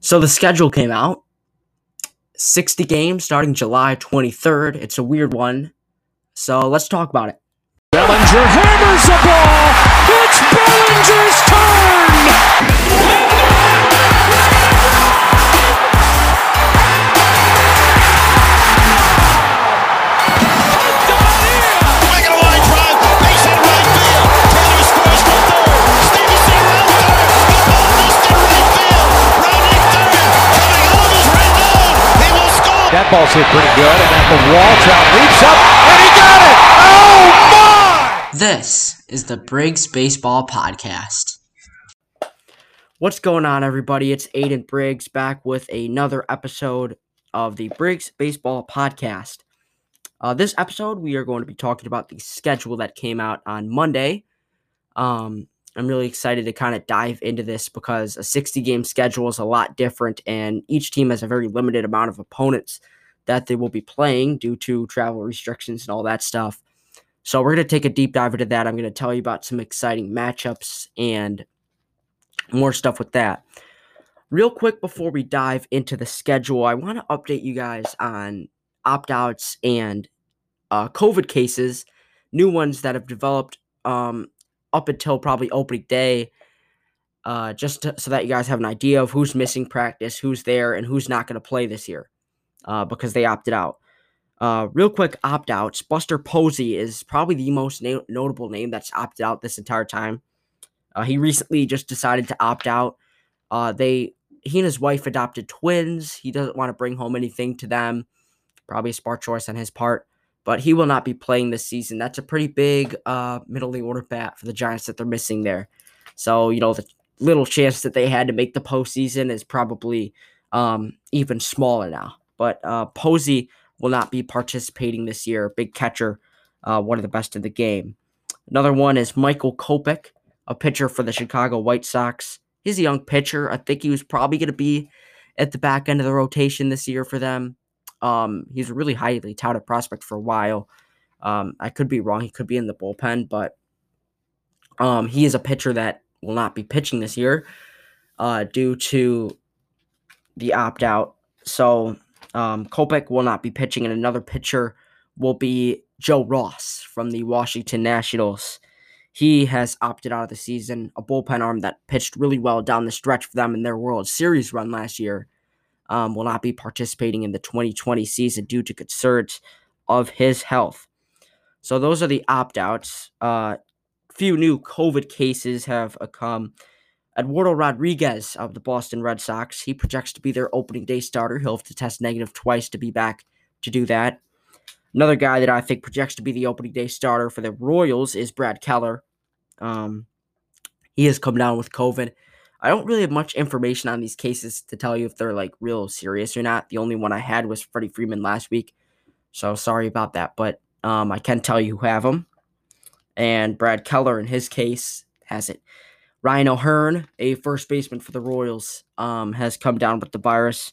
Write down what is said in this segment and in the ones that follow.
So the schedule came out 60 games starting July 23rd. It's a weird one. So let's talk about it. Bellinger hammers ball. That ball's hit pretty good, and at the wall, Trout leaps up, and he got it. Oh my! This is the Briggs Baseball Podcast. What's going on, everybody? It's Aiden Briggs back with another episode of the Briggs Baseball Podcast. Uh, this episode, we are going to be talking about the schedule that came out on Monday. Um, I'm really excited to kind of dive into this because a 60 game schedule is a lot different, and each team has a very limited amount of opponents that they will be playing due to travel restrictions and all that stuff. So, we're going to take a deep dive into that. I'm going to tell you about some exciting matchups and more stuff with that. Real quick before we dive into the schedule, I want to update you guys on opt outs and uh, COVID cases, new ones that have developed um, up until probably opening day, uh, just to, so that you guys have an idea of who's missing practice, who's there, and who's not going to play this year uh, because they opted out. Uh, real quick opt outs Buster Posey is probably the most na- notable name that's opted out this entire time. Uh, he recently just decided to opt out. Uh, they he and his wife adopted twins. He doesn't want to bring home anything to them. Probably a smart choice on his part, but he will not be playing this season. That's a pretty big uh, middle of the order bat for the Giants that they're missing there. So you know the little chance that they had to make the postseason is probably um, even smaller now. But uh, Posey will not be participating this year. Big catcher, uh, one of the best in the game. Another one is Michael Kopech, a pitcher for the Chicago White Sox. He's a young pitcher. I think he was probably going to be at the back end of the rotation this year for them. Um, he's a really highly touted prospect for a while. Um, I could be wrong. He could be in the bullpen, but um, he is a pitcher that will not be pitching this year uh, due to the opt out. So um, Kopech will not be pitching, and another pitcher will be Joe Ross from the Washington Nationals. He has opted out of the season, a bullpen arm that pitched really well down the stretch for them in their World Series run last year. Um, will not be participating in the 2020 season due to concerns of his health. So those are the opt outs. Uh, few new COVID cases have uh, come. Eduardo Rodriguez of the Boston Red Sox, he projects to be their opening day starter. He'll have to test negative twice to be back to do that. Another guy that I think projects to be the opening day starter for the Royals is Brad Keller. Um, he has come down with COVID. I don't really have much information on these cases to tell you if they're like real serious or not. The only one I had was Freddie Freeman last week, so sorry about that. But um, I can tell you who have them, and Brad Keller in his case has it. Ryan O'Hearn, a first baseman for the Royals, um, has come down with the virus.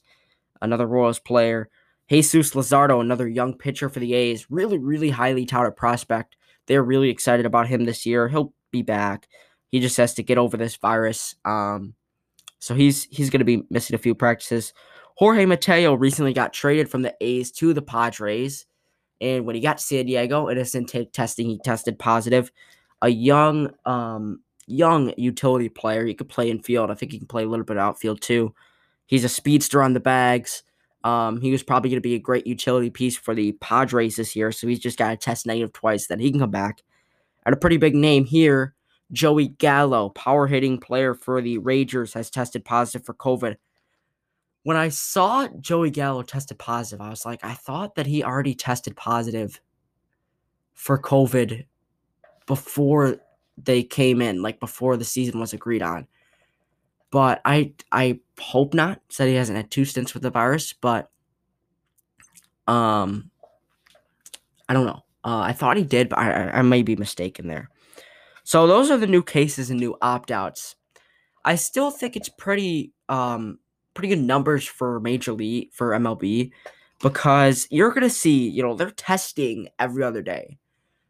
Another Royals player. Jesus Luzardo, another young pitcher for the A's, really, really highly touted prospect. They're really excited about him this year. He'll be back. He just has to get over this virus. Um, so he's he's going to be missing a few practices. Jorge Mateo recently got traded from the A's to the Padres, and when he got to San Diego, innocent t- testing, he tested positive. A young, um, young utility player. He could play in field. I think he can play a little bit outfield too. He's a speedster on the bags. Um, he was probably going to be a great utility piece for the Padres this year, so he's just got to test negative twice, then he can come back. And a pretty big name here, Joey Gallo, power hitting player for the Rangers, has tested positive for COVID. When I saw Joey Gallo tested positive, I was like, I thought that he already tested positive for COVID before they came in, like before the season was agreed on. But I I hope not. Said he hasn't had two stints with the virus, but um I don't know. Uh, I thought he did, but I, I, may be mistaken there. So those are the new cases and new opt outs. I still think it's pretty um pretty good numbers for Major League for MLB because you're gonna see, you know, they're testing every other day.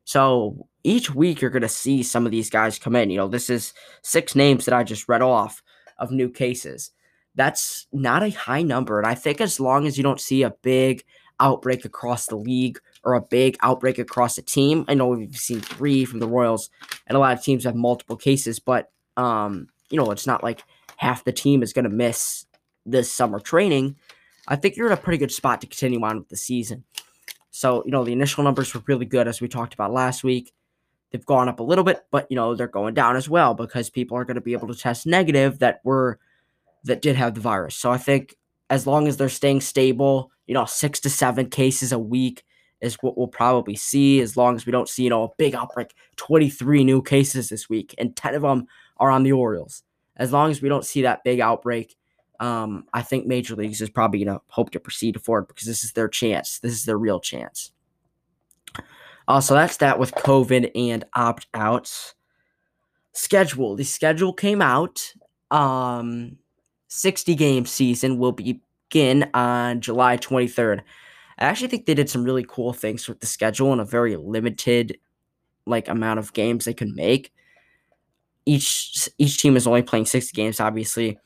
So each week you're gonna see some of these guys come in. You know, this is six names that I just read off of new cases. That's not a high number. And I think as long as you don't see a big outbreak across the league or a big outbreak across a team, I know we've seen three from the Royals, and a lot of teams have multiple cases, but um, you know, it's not like half the team is going to miss this summer training. I think you're in a pretty good spot to continue on with the season. So, you know, the initial numbers were really good as we talked about last week. They've gone up a little bit, but you know, they're going down as well because people are going to be able to test negative that were that did have the virus. So I think as long as they're staying stable, you know, 6 to 7 cases a week is what we'll probably see as long as we don't see, you know, a big outbreak, 23 new cases this week and 10 of them are on the Orioles. As long as we don't see that big outbreak, um, I think Major Leagues is probably going to hope to proceed forward because this is their chance. This is their real chance. Uh, so that's that with COVID and opt outs. Schedule. The schedule came out. Um, 60 game season will begin on July 23rd. I actually think they did some really cool things with the schedule and a very limited like amount of games they can make. Each each team is only playing 60 games, obviously.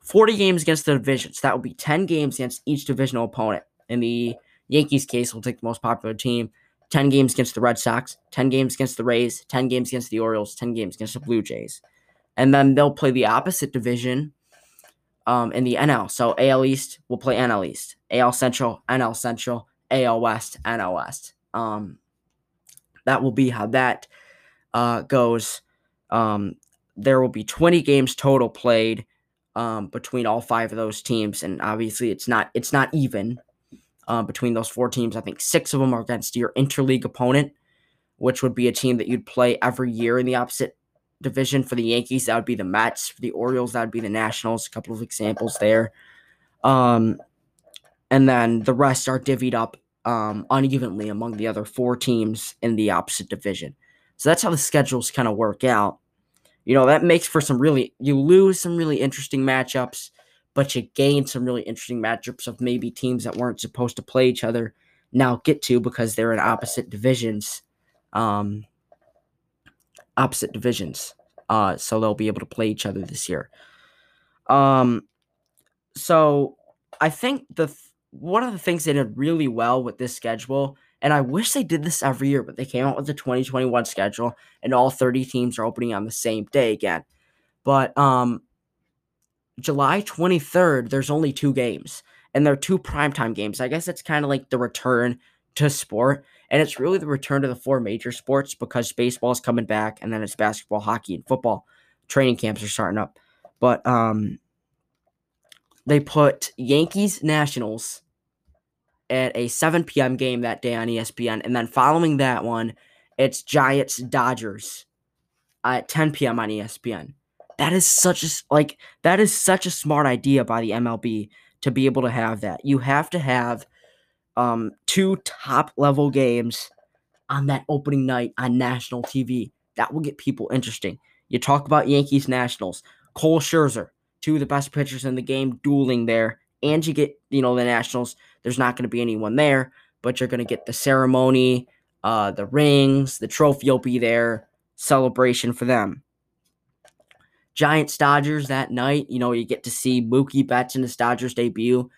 40 games against the divisions. That will be 10 games against each divisional opponent. In the Yankees case, we'll take the most popular team. 10 games against the Red Sox, 10 games against the Rays, 10 games against the Orioles, 10 games against the Blue Jays. And then they'll play the opposite division um, in the NL. So AL East will play NL East, AL Central, NL Central, AL West, NL West. Um, that will be how that uh, goes. Um, there will be 20 games total played um, between all five of those teams, and obviously it's not it's not even uh, between those four teams. I think six of them are against your interleague opponent, which would be a team that you'd play every year in the opposite division. For the Yankees, that would be the Mets. For the Orioles, that would be the Nationals. A couple of examples there. Um, and then the rest are divvied up um, unevenly among the other four teams in the opposite division. So that's how the schedules kind of work out. You know, that makes for some really, you lose some really interesting matchups but you gain some really interesting matchups of maybe teams that weren't supposed to play each other now get to because they're in opposite divisions. Um, opposite divisions. Uh, so they'll be able to play each other this year. Um, so I think the th- one of the things they did really well with this schedule, and I wish they did this every year, but they came out with the 2021 schedule, and all 30 teams are opening on the same day again. But um, July 23rd, there's only two games, and they're two primetime games. I guess it's kind of like the return to sport, and it's really the return to the four major sports because baseball is coming back, and then it's basketball, hockey, and football. Training camps are starting up. But um, they put Yankees Nationals at a 7 p.m. game that day on ESPN, and then following that one, it's Giants Dodgers at 10 p.m. on ESPN. That is such a like that is such a smart idea by the MLB to be able to have that. You have to have um two top level games on that opening night on national TV. That will get people interesting. You talk about Yankees Nationals, Cole Scherzer, two of the best pitchers in the game dueling there, and you get, you know, the Nationals. There's not going to be anyone there, but you're going to get the ceremony, uh the rings, the trophy will be there, celebration for them. Giants Dodgers that night. You know, you get to see Mookie Betts in his Dodgers debut.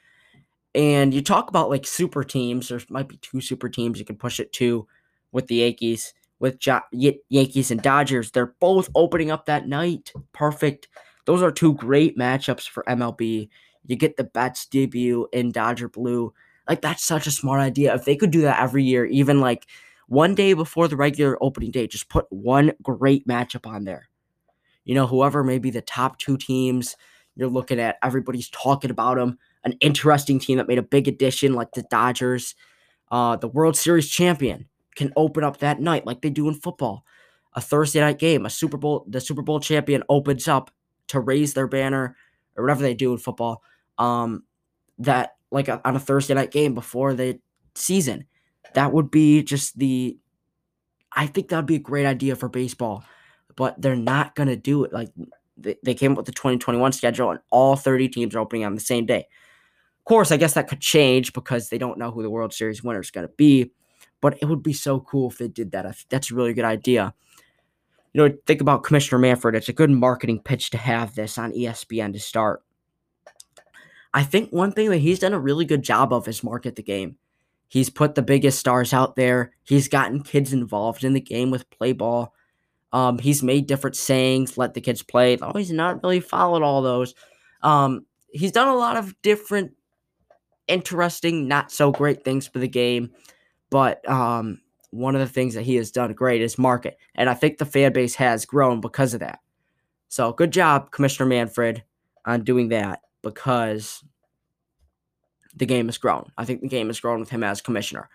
And you talk about like super teams. There might be two super teams. You can push it to with the Yankees, with jo- Yankees and Dodgers. They're both opening up that night. Perfect. Those are two great matchups for MLB. You get the Betts debut in Dodger Blue. Like, that's such a smart idea. If they could do that every year, even like one day before the regular opening day, just put one great matchup on there you know, whoever may be the top two teams you're looking at, everybody's talking about them. An interesting team that made a big addition, like the Dodgers, uh, the World Series champion, can open up that night like they do in football. A Thursday night game, a Super Bowl, the Super Bowl champion opens up to raise their banner or whatever they do in football. Um, that like a, on a Thursday night game before the season, that would be just the. I think that would be a great idea for baseball but they're not going to do it. Like they, they came up with the 2021 schedule, and all 30 teams are opening on the same day. Of course, I guess that could change because they don't know who the World Series winner is going to be, but it would be so cool if they did that. I that's a really good idea. You know, think about Commissioner Manfred. It's a good marketing pitch to have this on ESPN to start. I think one thing that he's done a really good job of is market the game. He's put the biggest stars out there. He's gotten kids involved in the game with play ball. Um, he's made different sayings, let the kids play. Though he's not really followed all those. Um, he's done a lot of different, interesting, not so great things for the game. But um, one of the things that he has done great is market, and I think the fan base has grown because of that. So good job, Commissioner Manfred, on doing that because the game has grown. I think the game has grown with him as commissioner.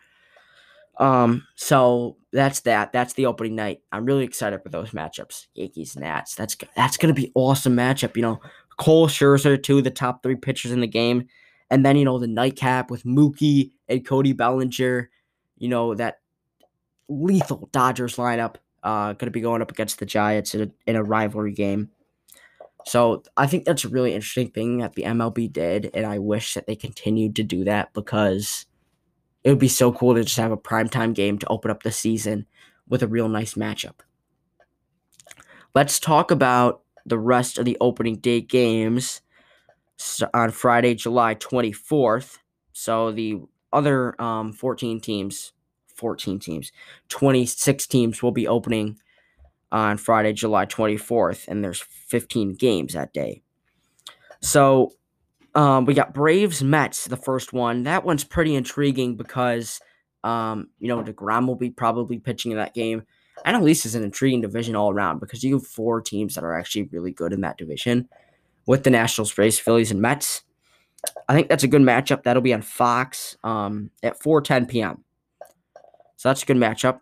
Um, so that's that. That's the opening night. I'm really excited for those matchups. Yankees Nats. That's that's gonna be awesome matchup. You know, Cole Scherzer, two of the top three pitchers in the game, and then you know the nightcap with Mookie and Cody Bellinger. You know that lethal Dodgers lineup. Uh, gonna be going up against the Giants in a, in a rivalry game. So I think that's a really interesting thing that the MLB did, and I wish that they continued to do that because it would be so cool to just have a primetime game to open up the season with a real nice matchup. Let's talk about the rest of the opening day games on Friday, July 24th. So the other um, 14 teams, 14 teams, 26 teams will be opening on Friday, July 24th, and there's 15 games that day. So um, we got Braves Mets, the first one. That one's pretty intriguing because, um, you know, DeGrom will be probably pitching in that game. And at least it's an intriguing division all around because you have four teams that are actually really good in that division with the Nationals, Braves, Phillies, and Mets. I think that's a good matchup. That'll be on Fox um, at 4:10 p.m. So that's a good matchup.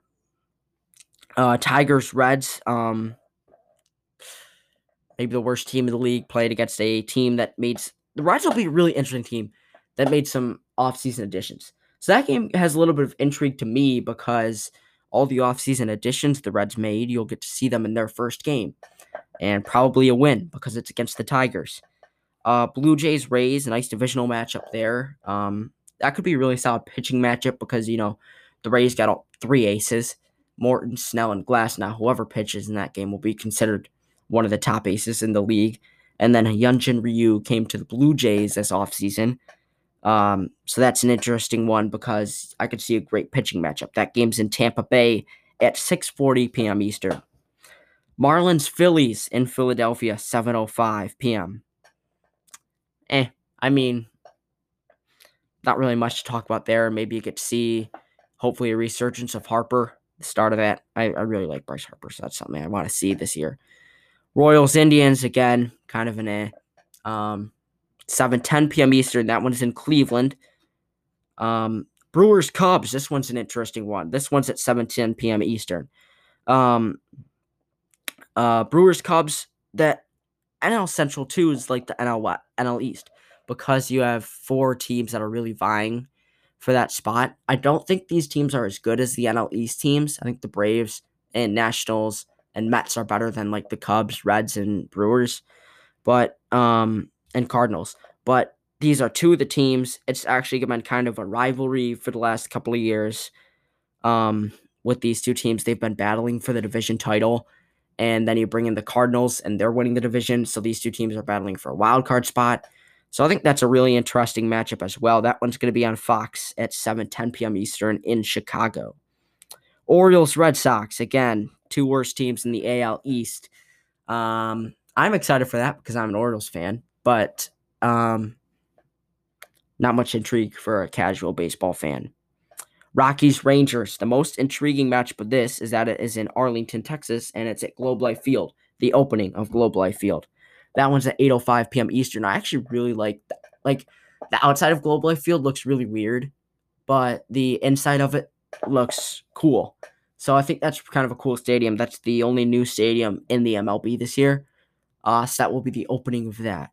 Uh, Tigers, Reds. Um, maybe the worst team in the league played against a team that made the Reds will be a really interesting team that made some offseason additions. So that game has a little bit of intrigue to me because all the offseason additions the Reds made, you'll get to see them in their first game. And probably a win because it's against the Tigers. Uh, Blue Jays Rays, a nice divisional matchup there. Um, that could be a really solid pitching matchup because, you know, the Rays got all three aces Morton, Snell, and Glasnow, Whoever pitches in that game will be considered one of the top aces in the league. And then Hyunjin Ryu came to the Blue Jays this offseason. Um, so that's an interesting one because I could see a great pitching matchup. That game's in Tampa Bay at 6:40 p.m. Eastern. Marlins Phillies in Philadelphia 7:05 p.m. Eh, I mean, not really much to talk about there. Maybe you get to see hopefully a resurgence of Harper. The start of that. I, I really like Bryce Harper, so that's something I want to see this year. Royals Indians again, kind of an a um, 7 10 p.m. Eastern. That one's in Cleveland. Um, Brewers Cubs. This one's an interesting one. This one's at 7 10 p.m. Eastern. Um, uh, Brewers Cubs. That NL Central too is like the NL NL East because you have four teams that are really vying for that spot. I don't think these teams are as good as the NL East teams. I think the Braves and Nationals and Mets are better than like the Cubs, Reds, and Brewers, but um and Cardinals. But these are two of the teams. It's actually been kind of a rivalry for the last couple of years. Um, with these two teams, they've been battling for the division title, and then you bring in the Cardinals, and they're winning the division. So these two teams are battling for a wild card spot. So I think that's a really interesting matchup as well. That one's going to be on Fox at 7 10 p.m. Eastern in Chicago. Orioles Red Sox again two worst teams in the AL East. Um, I'm excited for that because I'm an Orioles fan, but um, not much intrigue for a casual baseball fan. Rockies Rangers. The most intriguing matchup of this is that it is in Arlington, Texas, and it's at Globe Life Field, the opening of Globe Life Field. That one's at 8:05 p.m. Eastern. I actually really like that. Like the outside of Globe Life Field looks really weird, but the inside of it looks cool. So I think that's kind of a cool stadium. That's the only new stadium in the MLB this year. Uh, so that will be the opening of that.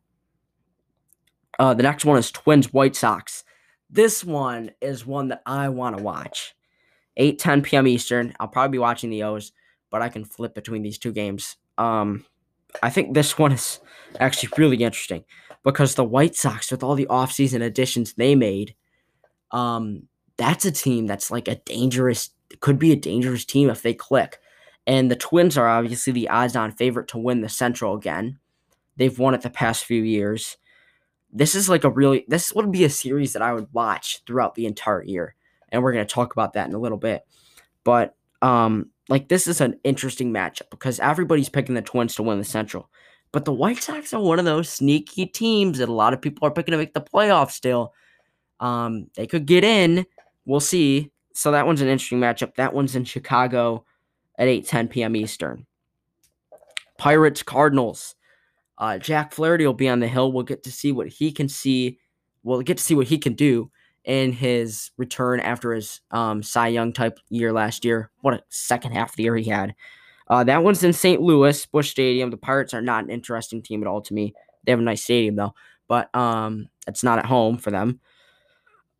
Uh, the next one is Twins White Sox. This one is one that I want to watch. 8 10 p.m. Eastern. I'll probably be watching the O's, but I can flip between these two games. Um, I think this one is actually really interesting because the White Sox, with all the offseason additions they made, um, that's a team that's like a dangerous could be a dangerous team if they click. And the Twins are obviously the odds on favorite to win the Central again. They've won it the past few years. this is like a really this would be a series that I would watch throughout the entire year, and we're gonna talk about that in a little bit. But um, like this is an interesting matchup because everybody's picking the Twins to win the Central, but the White Sox are one of those sneaky teams that a lot of people are picking to make the playoffs. Still, um, they could get in. We'll see. So that one's an interesting matchup. That one's in Chicago at 8 10 p.m. Eastern. Pirates Cardinals. Uh, Jack Flaherty will be on the hill. We'll get to see what he can see. We'll get to see what he can do in his return after his um, Cy Young type year last year. What a second half of the year he had. Uh, that one's in St. Louis, Busch Stadium. The Pirates are not an interesting team at all to me. They have a nice stadium though, but um, it's not at home for them.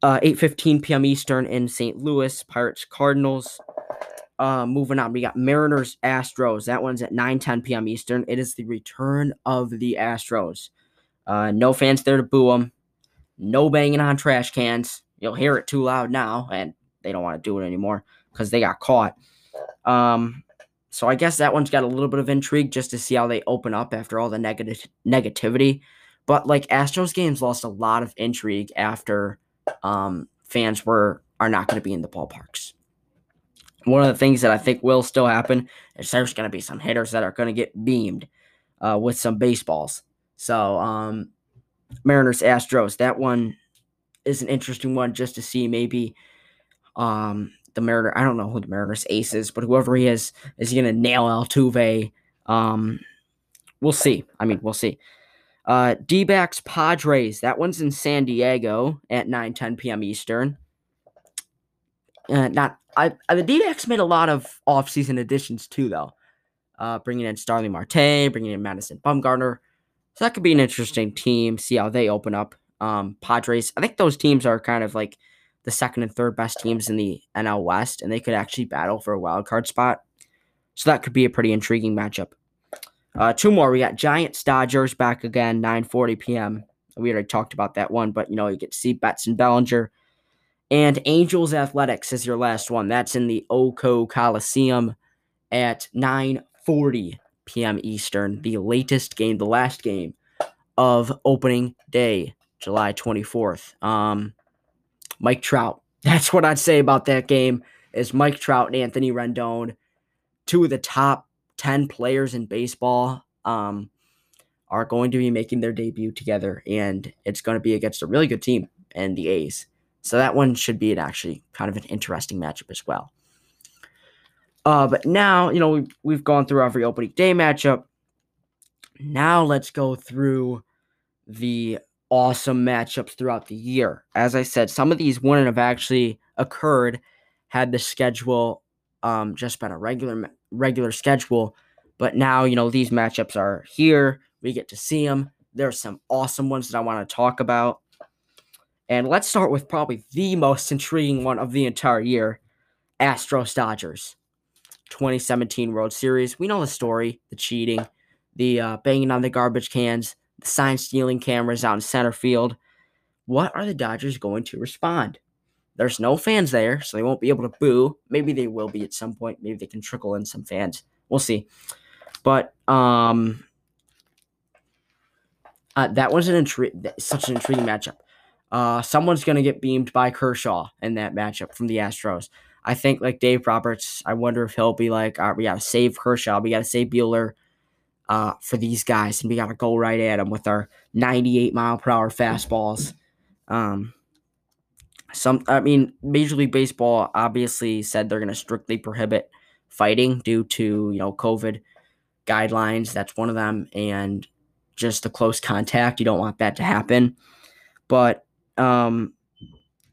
Uh, 8:15 p.m. Eastern in St. Louis. Pirates Cardinals. Uh, moving on, we got Mariners Astros. That one's at 9 10 p.m. Eastern. It is the return of the Astros. Uh, no fans there to boo them. No banging on trash cans. You'll hear it too loud now, and they don't want to do it anymore because they got caught. Um, so I guess that one's got a little bit of intrigue just to see how they open up after all the negative negativity. But like Astros games lost a lot of intrigue after um, fans were are not going to be in the ballparks one of the things that I think will still happen is there's going to be some hitters that are going to get beamed uh, with some baseballs. So, um, Mariners Astros, that one is an interesting one just to see maybe um, the Mariner. I don't know who the Mariners ace is, but whoever he is, is he going to nail Altuve? Um, we'll see. I mean, we'll see. Uh, D backs Padres, that one's in San Diego at 9 10 p.m. Eastern. Uh, not I, I the D-backs made a lot of offseason additions too, though. Uh, bringing in Starling Marte, bringing in Madison Bumgarner. So that could be an interesting team. See how they open up. Um, Padres. I think those teams are kind of like the second and third best teams in the NL West, and they could actually battle for a wild card spot. So that could be a pretty intriguing matchup. Uh, two more. We got Giants Dodgers back again, 9:40 p.m. We already talked about that one, but you know you get to see Betts and Bellinger and Angels Athletics is your last one. That's in the O.co Coliseum at 9:40 p.m. Eastern. The latest game, the last game of opening day, July 24th. Um, Mike Trout. That's what I'd say about that game. Is Mike Trout and Anthony Rendon, two of the top 10 players in baseball, um, are going to be making their debut together, and it's going to be against a really good team and the A's. So that one should be an actually kind of an interesting matchup as well. Uh, but now, you know, we've, we've gone through every opening day matchup. Now let's go through the awesome matchups throughout the year. As I said, some of these wouldn't have actually occurred had the schedule um, just been a regular regular schedule. But now, you know, these matchups are here. We get to see them. There's some awesome ones that I want to talk about. And let's start with probably the most intriguing one of the entire year Astros Dodgers 2017 World Series. We know the story the cheating, the uh, banging on the garbage cans, the sign stealing cameras out in center field. What are the Dodgers going to respond? There's no fans there, so they won't be able to boo. Maybe they will be at some point. Maybe they can trickle in some fans. We'll see. But um, uh, that was an intri- such an intriguing matchup. Uh, someone's going to get beamed by Kershaw in that matchup from the Astros. I think like Dave Roberts, I wonder if he'll be like, all right, we got to save Kershaw. We got to save Buehler uh, for these guys, and we got to go right at them with our 98 mile per hour fastballs. Um, some, I mean, Major League Baseball obviously said they're going to strictly prohibit fighting due to you know COVID guidelines. That's one of them, and just the close contact. You don't want that to happen. But um,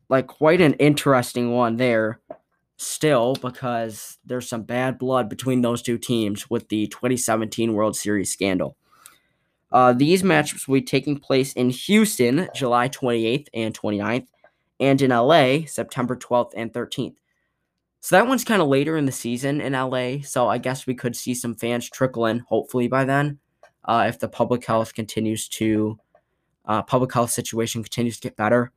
like quite an interesting one there still because there's some bad blood between those two teams with the 2017 World Series scandal. Uh, these matchups will be taking place in Houston, July 28th and 29th, and in LA, September 12th and 13th. So that one's kind of later in the season in LA, so I guess we could see some fans trickle in, hopefully by then, uh, if the public health continues to uh, public health situation continues to get better.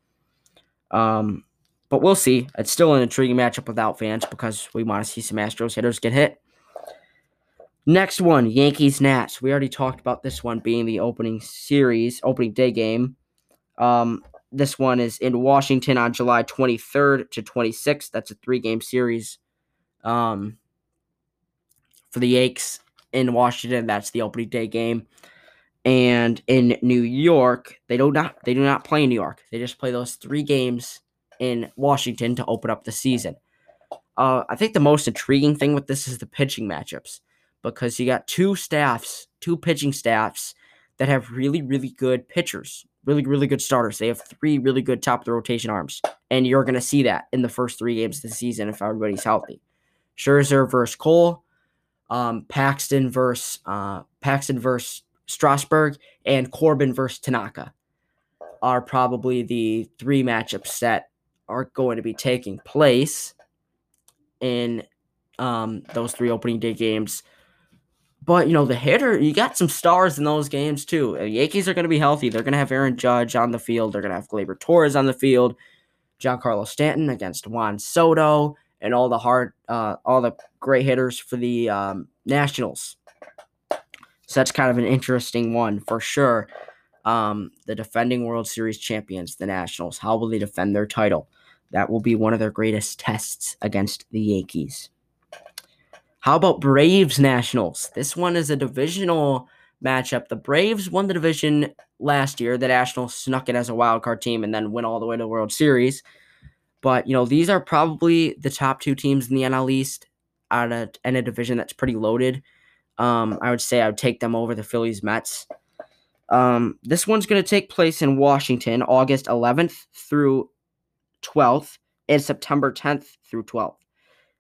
Um, but we'll see. It's still an intriguing matchup without fans because we want to see some Astros hitters get hit. Next one, Yankees Nats. We already talked about this one being the opening series, opening day game. Um, this one is in Washington on July 23rd to 26th. That's a three game series. Um, for the Yanks in Washington, that's the opening day game. And in New York, they do not they do not play in New York. They just play those three games in Washington to open up the season. Uh, I think the most intriguing thing with this is the pitching matchups because you got two staffs, two pitching staffs that have really, really good pitchers, really, really good starters. They have three really good top of the rotation arms, and you're going to see that in the first three games of the season if everybody's healthy. Scherzer versus Cole, um, Paxton versus uh, Paxton versus Strasburg, and Corbin versus Tanaka are probably the three matchups that are going to be taking place in um, those three opening day games. But you know, the hitter, you got some stars in those games too. The Yankees are going to be healthy. They're going to have Aaron Judge on the field. They're going to have Gleyber Torres on the field. Giancarlo Stanton against Juan Soto, and all the hard, uh, all the great hitters for the um, Nationals. So that's kind of an interesting one for sure. Um, the defending World Series champions, the Nationals, how will they defend their title? That will be one of their greatest tests against the Yankees. How about Braves Nationals? This one is a divisional matchup. The Braves won the division last year. The Nationals snuck in as a wild card team and then went all the way to the World Series. But you know, these are probably the top two teams in the NL East out of in a division that's pretty loaded. Um, I would say I would take them over the Phillies Mets. Um, this one's going to take place in Washington, August 11th through 12th, and September 10th through 12th.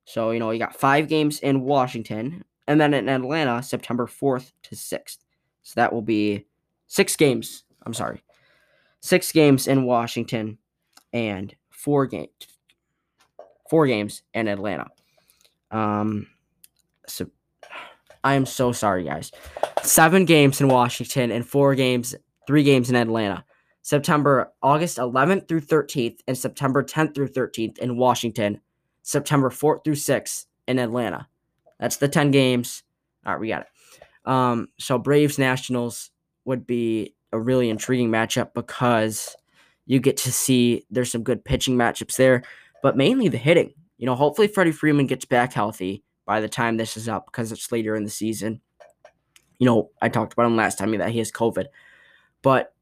So, you know, you got five games in Washington, and then in Atlanta, September 4th to 6th. So that will be six games. I'm sorry. Six games in Washington and four games. Four games in Atlanta. Um, so I am so sorry, guys. Seven games in Washington and four games, three games in Atlanta. September, August 11th through 13th, and September 10th through 13th in Washington. September 4th through 6th in Atlanta. That's the 10 games. All right, we got it. Um, so Braves Nationals would be a really intriguing matchup because you get to see there's some good pitching matchups there, but mainly the hitting. You know, hopefully Freddie Freeman gets back healthy by the time this is up because it's later in the season. You know, I talked about him last time that he has COVID, but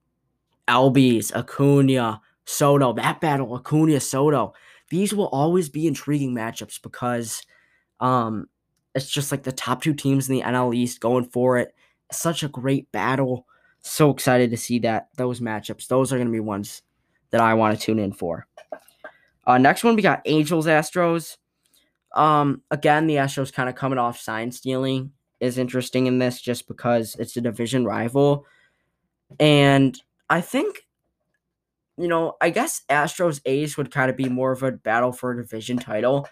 Albies, Acuna, Soto, that battle, Acuna, Soto, these will always be intriguing matchups because um, it's just like the top two teams in the NL East going for it. such a great battle. So excited to see that those matchups. Those are going to be ones that I want to tune in for. Uh, next one, we got Angels Astros. Um, again, the Astros kind of coming off sign stealing is interesting in this just because it's a division rival. And I think, you know, I guess Astros A's would kind of be more of a battle for a division title,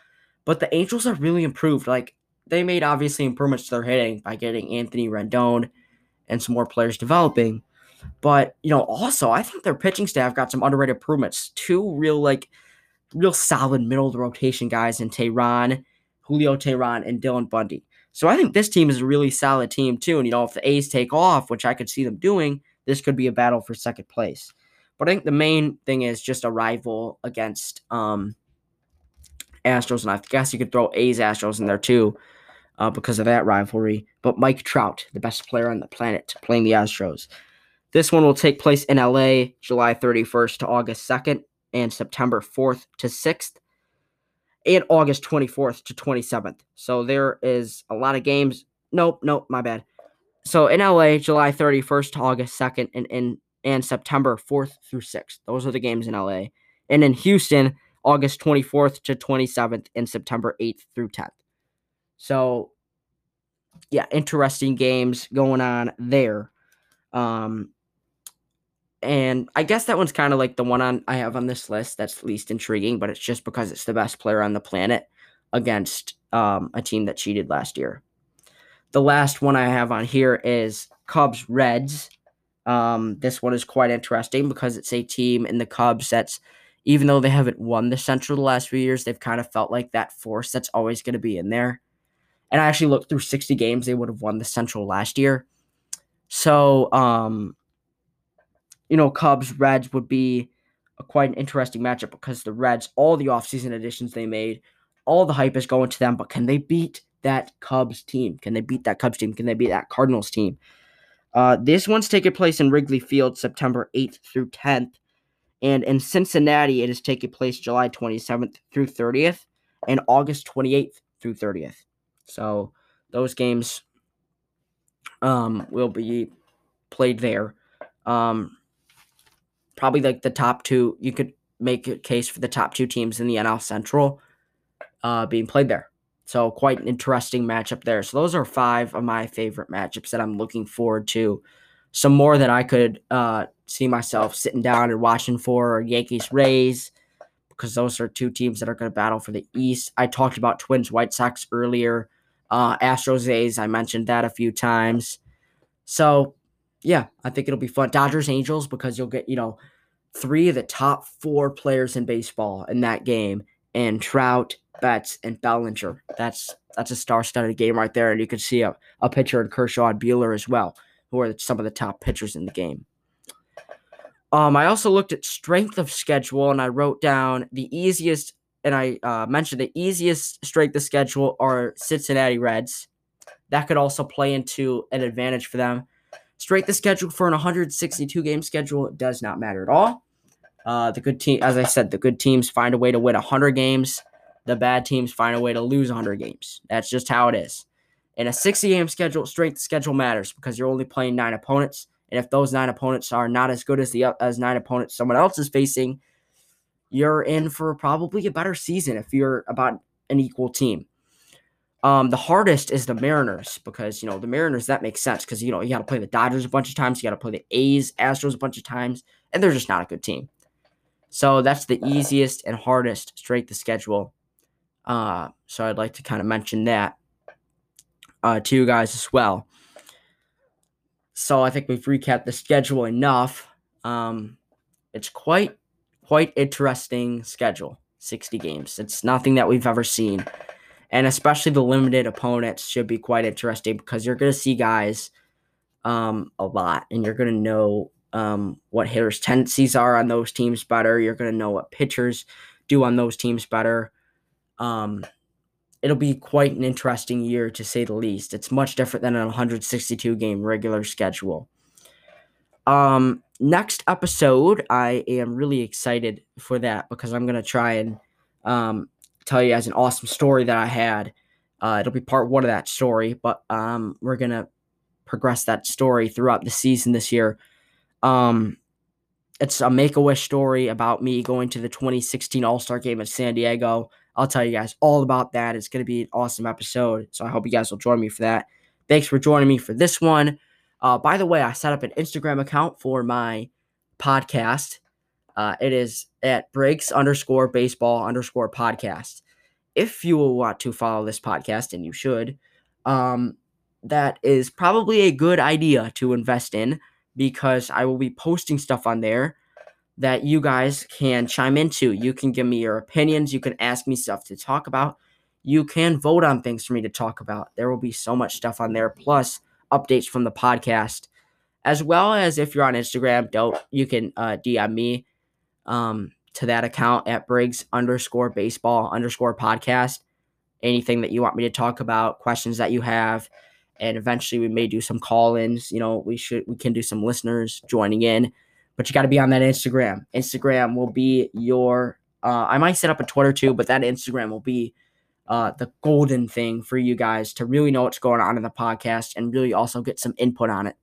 but the Angels are really improved. Like, they made obviously improvements to their hitting by getting Anthony Rendon and some more players developing. But, you know, also, I think their pitching staff got some underrated improvements. Two real, like, real solid middle of the rotation guys in Teheran, Julio Teheran, and Dylan Bundy. So I think this team is a really solid team, too. And, you know, if the A's take off, which I could see them doing, this could be a battle for second place. But I think the main thing is just a rival against um, Astros, and I guess you could throw A's Astros in there too uh, because of that rivalry. But Mike Trout, the best player on the planet, playing the Astros. This one will take place in LA July 31st to August 2nd and September 4th to 6th and August 24th to 27th. So there is a lot of games. Nope, nope, my bad. So in LA, July 31st to August 2nd, and in and September 4th through 6th. Those are the games in LA. And in Houston, August 24th to 27th, and September 8th through 10th. So, yeah, interesting games going on there. Um, and I guess that one's kind of like the one on I have on this list that's least intriguing, but it's just because it's the best player on the planet against um, a team that cheated last year the last one I have on here is Cubs Reds. Um, this one is quite interesting because it's a team in the Cubs that's, even though they haven't won the Central the last few years, they've kind of felt like that force that's always going to be in there. And I actually looked through 60 games, they would have won the Central last year. So, um, you know, Cubs Reds would be a quite an interesting matchup because the Reds, all the offseason additions they made, all the hype is going to them, but can they beat that Cubs team? Can they beat that Cubs team? Can they beat that Cardinals team? Uh, this one's taking place in Wrigley Field September 8th through 10th. And in Cincinnati, it is taking place July 27th through 30th and August 28th through 30th. So those games um, will be played there. Um, probably like the top two. You could make a case for the top two teams in the NL Central uh, being played there. So quite an interesting matchup there. So those are five of my favorite matchups that I'm looking forward to. Some more that I could uh, see myself sitting down and watching for Yankees Rays because those are two teams that are going to battle for the East. I talked about Twins White Sox earlier. Uh, Astros A's, I mentioned that a few times. So yeah, I think it'll be fun. Dodgers Angels because you'll get you know three of the top four players in baseball in that game, and Trout, Betts, and Bellinger. That's that's a star-studded game right there, and you can see a, a pitcher in Kershaw and Buehler as well, who are some of the top pitchers in the game. Um, I also looked at strength of schedule, and I wrote down the easiest, and I uh, mentioned the easiest strength of schedule are Cincinnati Reds. That could also play into an advantage for them. Strength of schedule for an 162 game schedule does not matter at all. Uh, the good team, as I said, the good teams find a way to win 100 games. The bad teams find a way to lose 100 games. That's just how it is. In a 60 game schedule, strength schedule matters because you're only playing nine opponents. And if those nine opponents are not as good as the as nine opponents someone else is facing, you're in for probably a better season if you're about an equal team. Um, the hardest is the Mariners because you know the Mariners that makes sense because you know you got to play the Dodgers a bunch of times, you got to play the A's, Astros a bunch of times, and they're just not a good team. So that's the easiest and hardest straight to schedule. Uh, so I'd like to kind of mention that uh, to you guys as well. So I think we've recapped the schedule enough. Um, it's quite quite interesting schedule. 60 games. It's nothing that we've ever seen. And especially the limited opponents should be quite interesting because you're going to see guys um, a lot and you're going to know um, what hitters' tendencies are on those teams better. You're going to know what pitchers do on those teams better. Um, it'll be quite an interesting year to say the least. It's much different than a 162 game regular schedule. Um, next episode, I am really excited for that because I'm gonna try and um, tell you guys an awesome story that I had. Uh, it'll be part one of that story, but um, we're gonna progress that story throughout the season this year. Um, it's a make a wish story about me going to the 2016 All Star game at San Diego. I'll tell you guys all about that. It's going to be an awesome episode. So I hope you guys will join me for that. Thanks for joining me for this one. Uh, by the way, I set up an Instagram account for my podcast. Uh, it is at Briggs underscore baseball underscore podcast. If you will want to follow this podcast, and you should, um, that is probably a good idea to invest in because I will be posting stuff on there that you guys can chime into. You can give me your opinions. You can ask me stuff to talk about. You can vote on things for me to talk about. There will be so much stuff on there, plus updates from the podcast, as well as if you're on Instagram, don't you can uh, DM me um, to that account at Briggs underscore baseball underscore podcast. Anything that you want me to talk about, questions that you have, and eventually we may do some call-ins. You know, we should we can do some listeners joining in but you got to be on that Instagram. Instagram will be your. Uh, I might set up a Twitter too, but that Instagram will be uh, the golden thing for you guys to really know what's going on in the podcast and really also get some input on it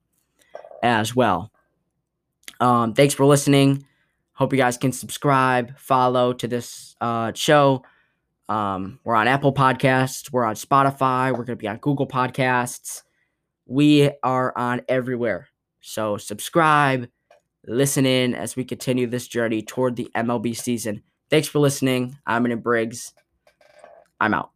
as well. Um, thanks for listening. Hope you guys can subscribe, follow to this uh, show. Um, we're on Apple Podcasts, we're on Spotify, we're going to be on Google Podcasts. We are on everywhere. So subscribe listen in as we continue this journey toward the MLB season. Thanks for listening. I'm in Briggs. I'm out.